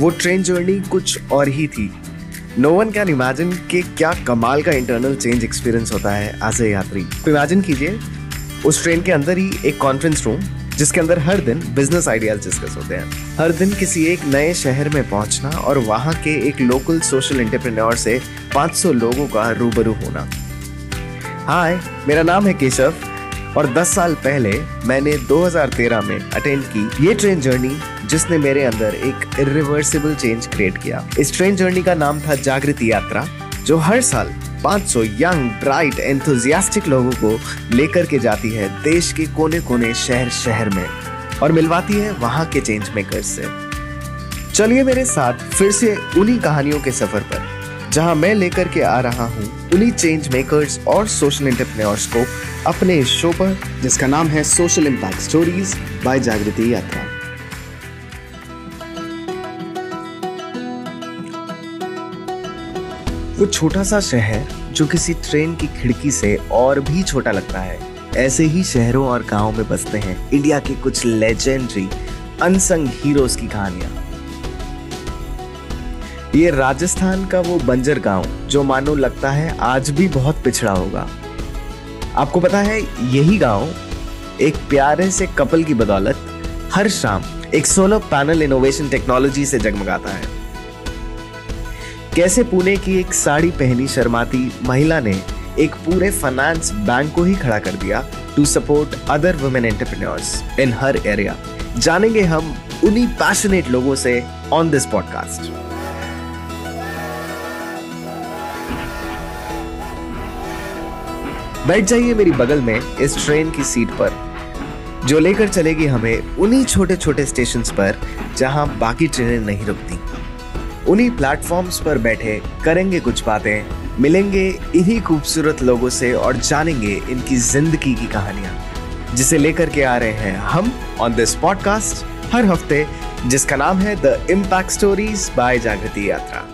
वो train journey कुछ और ही थी। नो वन कैन इमेजिन कि क्या कमाल का इंटरनल चेंज एक्सपीरियंस होता है एज ए यात्री। तो इमेजिन कीजिए, उस ट्रेन के अंदर ही एक कॉन्फ्रेंस रूम जिसके अंदर हर दिन बिज़नेस आइडियाज़ डिस्कस होते हैं। हर दिन किसी एक नए शहर में पहुँचना और वहाँ के एक लोकल सोशल एंटरप्रेन्योर से 500 लोगों का रूबरू होना। हाय मेरा नाम है केशव। और 10 साल पहले मैंने 2013 में अटेंड की ये ट्रेन जर्नी जिसने मेरे अंदर एक इरिवर्सिबल चेंज क्रिएट किया। इस ट्रेन जर्नी का नाम था जागृति यात्रा, जो हर साल 500 यंग ब्राइट एंथुजियास्टिक लोगों को लेकर के जाती है देश के कोने कोने शहर शहर में। और मिलवाती है वहाँ के चेंज मेकर से। चलिए मेरे साथ फिर से उन्हीं कहानियों के सफ़र पर। जहाँ मैं लेकर के आ रहा हूँ उन्हीं चेंज मेकर्स और सोशल एंटरप्रेन्योर्स को अपने इस शो पर, जिसका नाम है सोशल इम्पैक्ट स्टोरीज बाय जागृति यात्रा वो छोटा सा शहर जो किसी ट्रेन की खिड़की से और भी छोटा लगता है। ऐसे ही शहरों और गाँवों में बसते हैं इंडिया के कुछ लेजेंडरी अनसंग हीरोज की कहानियाँ। ये राजस्थान का वो बंजर गाँव, जो मानो लगता है आज भी बहुत पिछड़ा होगा। आपको पता है, यही गाँव एक प्यारे से कपल की बदौलत हर शाम एक सोलर पैनल इनोवेशन टेक्नोलॉजी से जगमगाता है। कैसे पुणे की एक साड़ी पहनी शर्माती महिला ने एक पूरे फाइनेंस बैंक को ही खड़ा कर दिया to support other women entrepreneurs in her area जानेंगे हम उन्हीं पैशनेट लोगों से ऑन दिस पॉडकास्ट बैठ जाइए मेरी बगल में इस ट्रेन की सीट पर, जो लेकर चलेगी हमें उन्हीं छोटे छोटे स्टेशन पर जहाँ बाकी ट्रेनें नहीं रुकती। उन्हीं प्लेटफॉर्म्स पर बैठे करेंगे कुछ बातें, मिलेंगे इन्हीं खूबसूरत लोगों से और जानेंगे इनकी ज़िंदगी की कहानियाँ, जिसे लेकर के आ रहे हैं हम ऑन दिस पॉडकास्ट हर हफ़्ते, जिसका नाम है द इम्पैक्ट स्टोरीज बाय जागृति यात्रा।